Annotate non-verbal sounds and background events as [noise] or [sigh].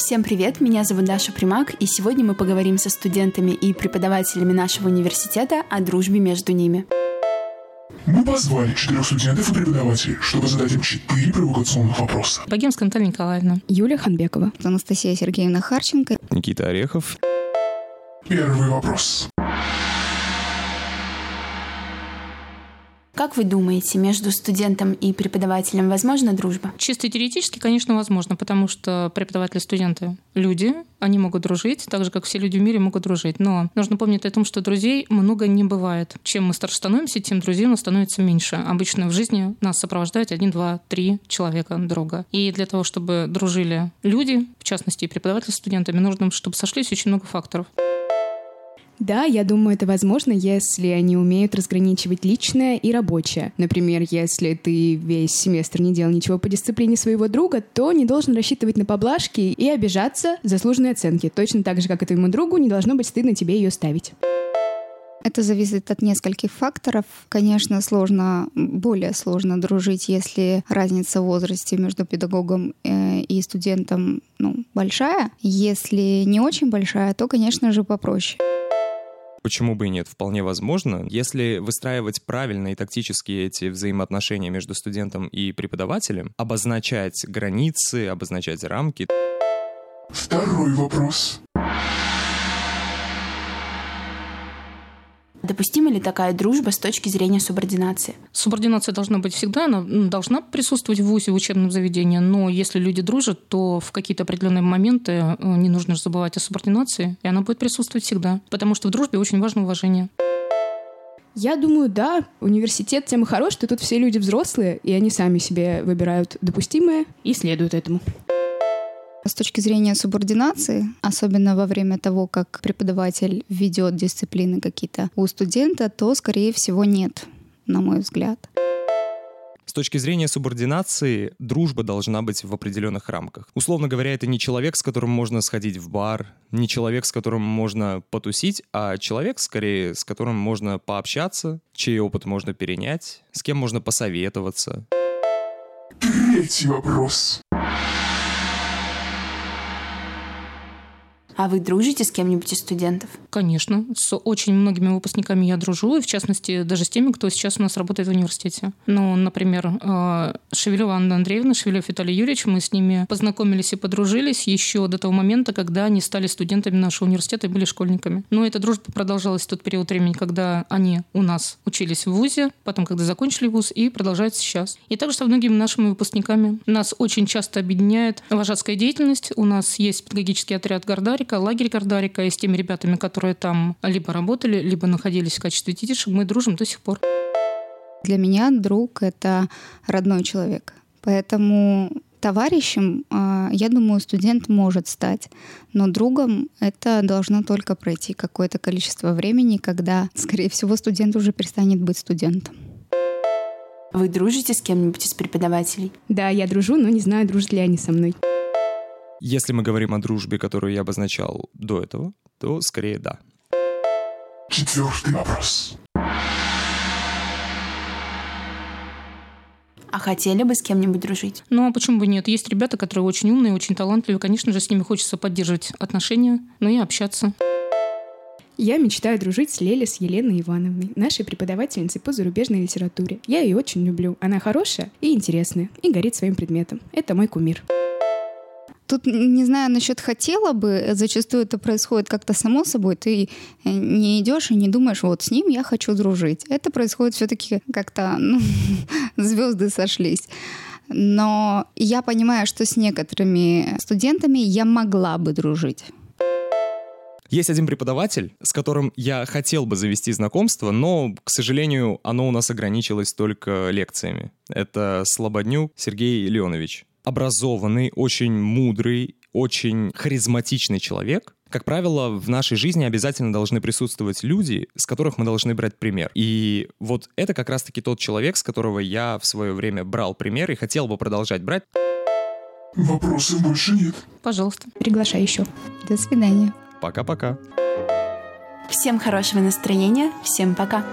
Всем привет, меня зовут Даша Примак, и сегодня мы поговорим со студентами и преподавателями нашего университета о дружбе между ними. Мы позвали четырех студентов и преподавателей, чтобы задать им четыре провокационных вопроса. Богемская Наталья Николаевна. Юлия Ханбекова. Анастасия Сергеевна Харченко. Никита Орехов. Первый вопрос. Как вы думаете, между студентом и преподавателем возможна дружба? Чисто теоретически, конечно, возможно, потому что преподаватели студенты — люди, они могут дружить, так же, как все люди в мире могут дружить. Но нужно помнить о том, что друзей много не бывает. Чем мы старше становимся, тем друзей у нас становится меньше. Обычно в жизни нас сопровождают один, два, три человека друга. И для того, чтобы дружили люди, в частности, и преподаватели с студентами, нужно, чтобы сошлись очень много факторов. Да, я думаю, это возможно, если они умеют разграничивать личное и рабочее. Например, если ты весь семестр не делал ничего по дисциплине своего друга, то не должен рассчитывать на поблажки и обижаться за заслуженные оценки. Точно так же, как и твоему другу, не должно быть стыдно тебе ее ставить. Это зависит от нескольких факторов. Конечно, сложно, более сложно дружить, если разница в возрасте между педагогом э, и студентом ну, большая. Если не очень большая, то, конечно же, попроще. Почему бы и нет? Вполне возможно. Если выстраивать правильно и тактически эти взаимоотношения между студентом и преподавателем, обозначать границы, обозначать рамки. Второй вопрос. Допустима ли такая дружба с точки зрения субординации? Субординация должна быть всегда, она должна присутствовать в ВУЗе, в учебном заведении, но если люди дружат, то в какие-то определенные моменты э, не нужно забывать о субординации, и она будет присутствовать всегда, потому что в дружбе очень важно уважение. Я думаю, да, университет тем и хорош, что тут все люди взрослые, и они сами себе выбирают допустимое и следуют этому. С точки зрения субординации, особенно во время того, как преподаватель ведет дисциплины какие-то у студента, то, скорее всего, нет, на мой взгляд. С точки зрения субординации, дружба должна быть в определенных рамках. Условно говоря, это не человек, с которым можно сходить в бар, не человек, с которым можно потусить, а человек, скорее, с которым можно пообщаться, чей опыт можно перенять, с кем можно посоветоваться. Третий вопрос. А вы дружите с кем-нибудь из студентов? Конечно. С очень многими выпускниками я дружу, и в частности даже с теми, кто сейчас у нас работает в университете. Ну, например, э, Шевелева Анна Андреевна, Шевелев Виталий Юрьевич, мы с ними познакомились и подружились еще до того момента, когда они стали студентами нашего университета и были школьниками. Но эта дружба продолжалась в тот период времени, когда они у нас учились в ВУЗе, потом, когда закончили ВУЗ, и продолжается сейчас. И также со многими нашими выпускниками. Нас очень часто объединяет вожатская деятельность. У нас есть педагогический отряд Гордарик, Кардарика, лагерь Кардарика, и с теми ребятами, которые там либо работали, либо находились в качестве детишек, мы дружим до сих пор. Для меня друг — это родной человек. Поэтому товарищем, а, я думаю, студент может стать, но другом это должно только пройти какое-то количество времени, когда, скорее всего, студент уже перестанет быть студентом. Вы дружите с кем-нибудь из преподавателей? Да, я дружу, но не знаю, дружат ли они со мной. Если мы говорим о дружбе, которую я обозначал до этого, то скорее да. Четвертый вопрос. А хотели бы с кем-нибудь дружить? Ну, а почему бы нет? Есть ребята, которые очень умные, очень талантливые. Конечно же, с ними хочется поддерживать отношения, но и общаться. Я мечтаю дружить с Лели, с Еленой Ивановной, нашей преподавательницей по зарубежной литературе. Я ее очень люблю. Она хорошая и интересная, и горит своим предметом. Это мой кумир. Тут не знаю насчет хотела бы, зачастую это происходит как-то само собой. Ты э, не идешь и не думаешь, вот с ним я хочу дружить. Это происходит все-таки как-то ну, [laughs] звезды сошлись. Но я понимаю, что с некоторыми студентами я могла бы дружить. Есть один преподаватель, с которым я хотел бы завести знакомство, но, к сожалению, оно у нас ограничилось только лекциями. Это Слободнюк Сергей Леонович образованный, очень мудрый, очень харизматичный человек, как правило, в нашей жизни обязательно должны присутствовать люди, с которых мы должны брать пример. И вот это как раз-таки тот человек, с которого я в свое время брал пример и хотел бы продолжать брать. Вопросов больше нет. Пожалуйста. Приглашай еще. До свидания. Пока-пока. Всем хорошего настроения. Всем пока.